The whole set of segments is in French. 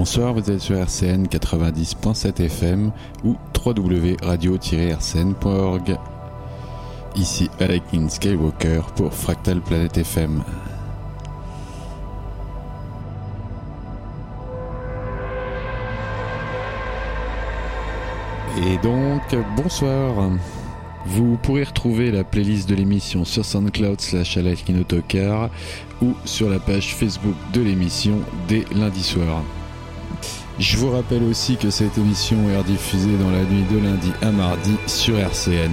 Bonsoir, vous êtes sur RCN 90.7 FM ou www.radio-rcn.org. Ici Anakin Skywalker pour Fractal Planet FM. Et donc, bonsoir. Vous pourrez retrouver la playlist de l'émission sur SoundCloud slash Autocar ou sur la page Facebook de l'émission dès lundi soir. Je vous rappelle aussi que cette émission est rediffusée dans la nuit de lundi à mardi sur RCN.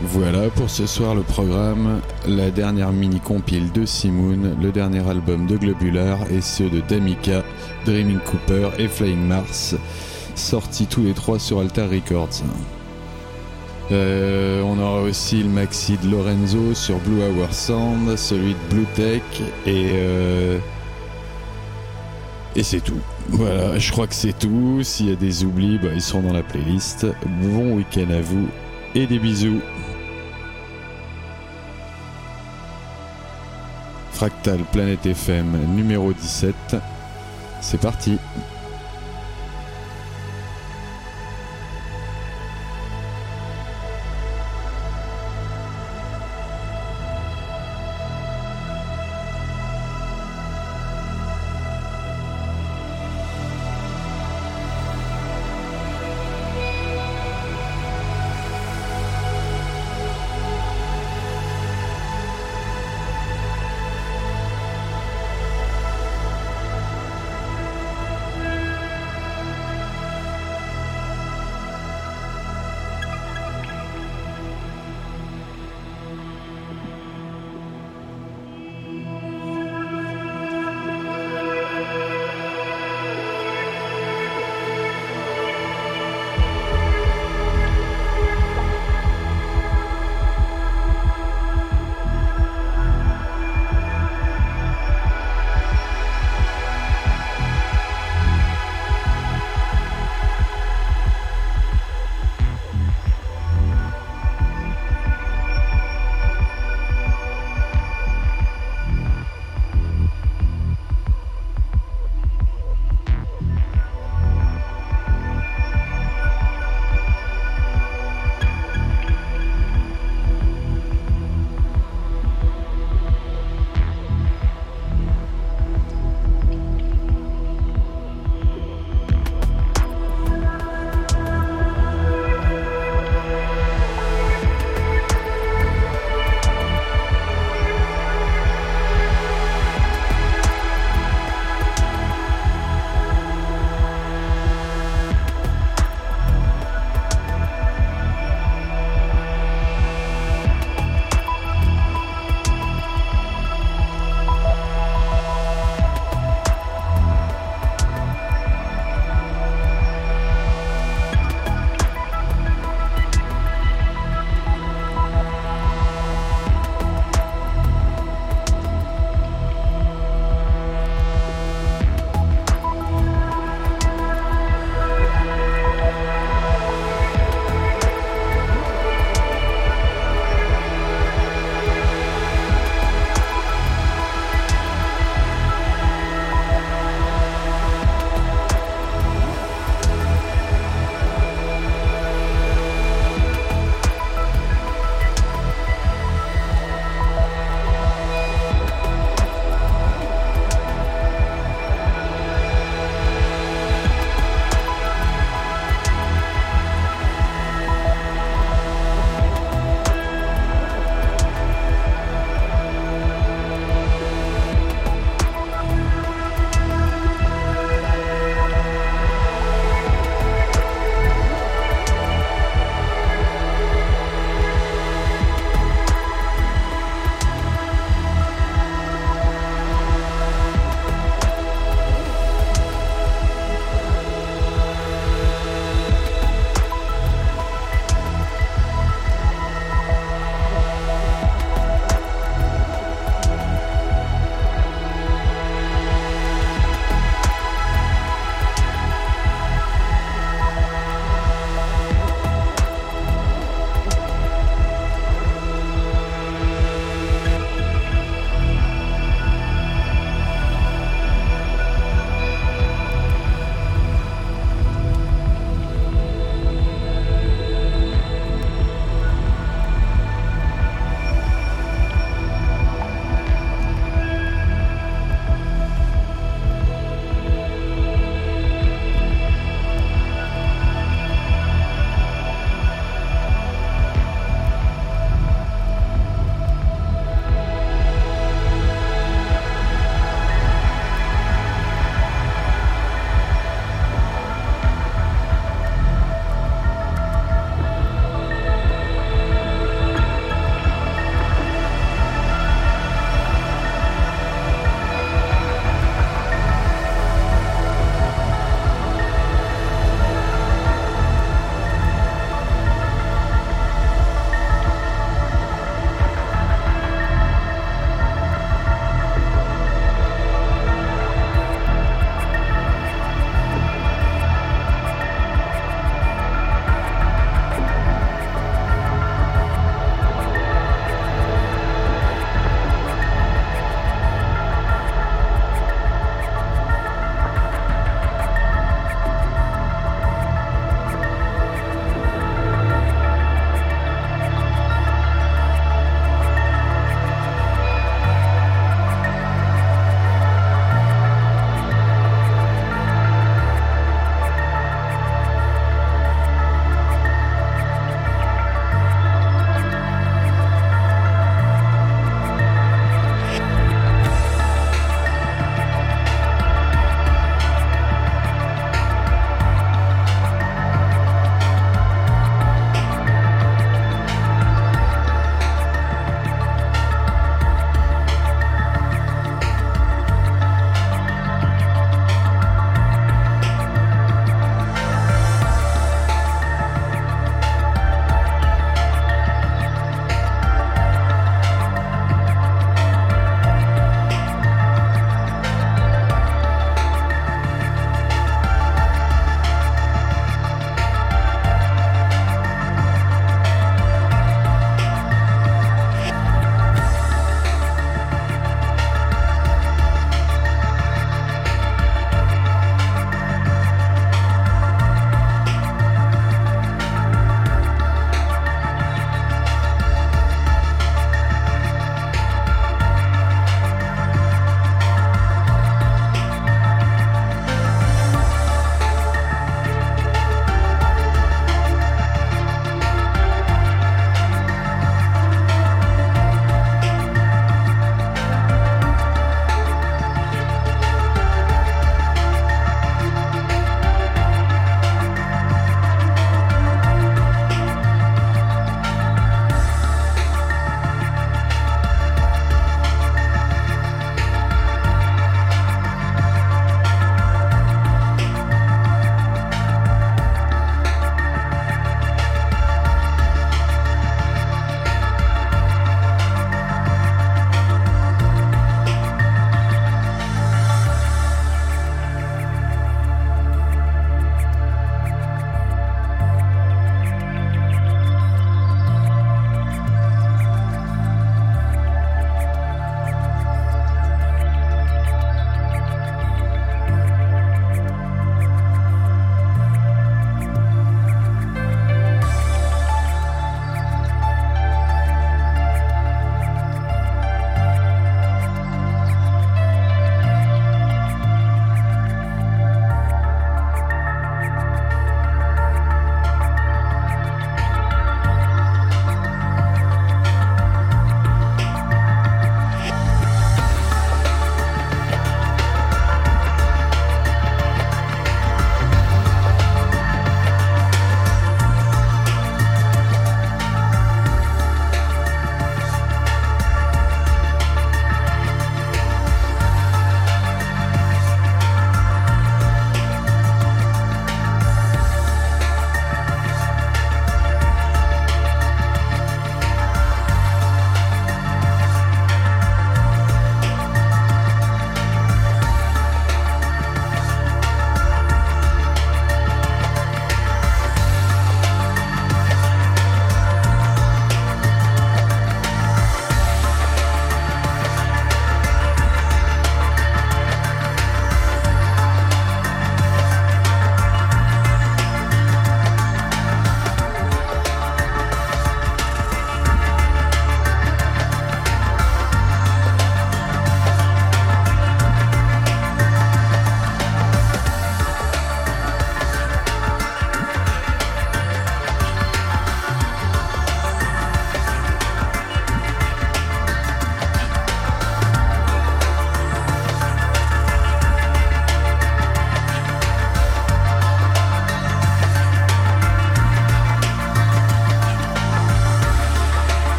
Voilà pour ce soir le programme, la dernière mini-compile de Simoun, le dernier album de Globular et ceux de Damika, Dreaming Cooper et Flying Mars, sortis tous les trois sur Alter Records. Euh, on aura aussi le maxi de Lorenzo sur Blue Hour Sound, celui de Blue Tech et... Euh, et c'est tout. Voilà, je crois que c'est tout. S'il y a des oublis, bah, ils seront dans la playlist. Bon week-end à vous et des bisous. Fractal Planète FM numéro 17. C'est parti.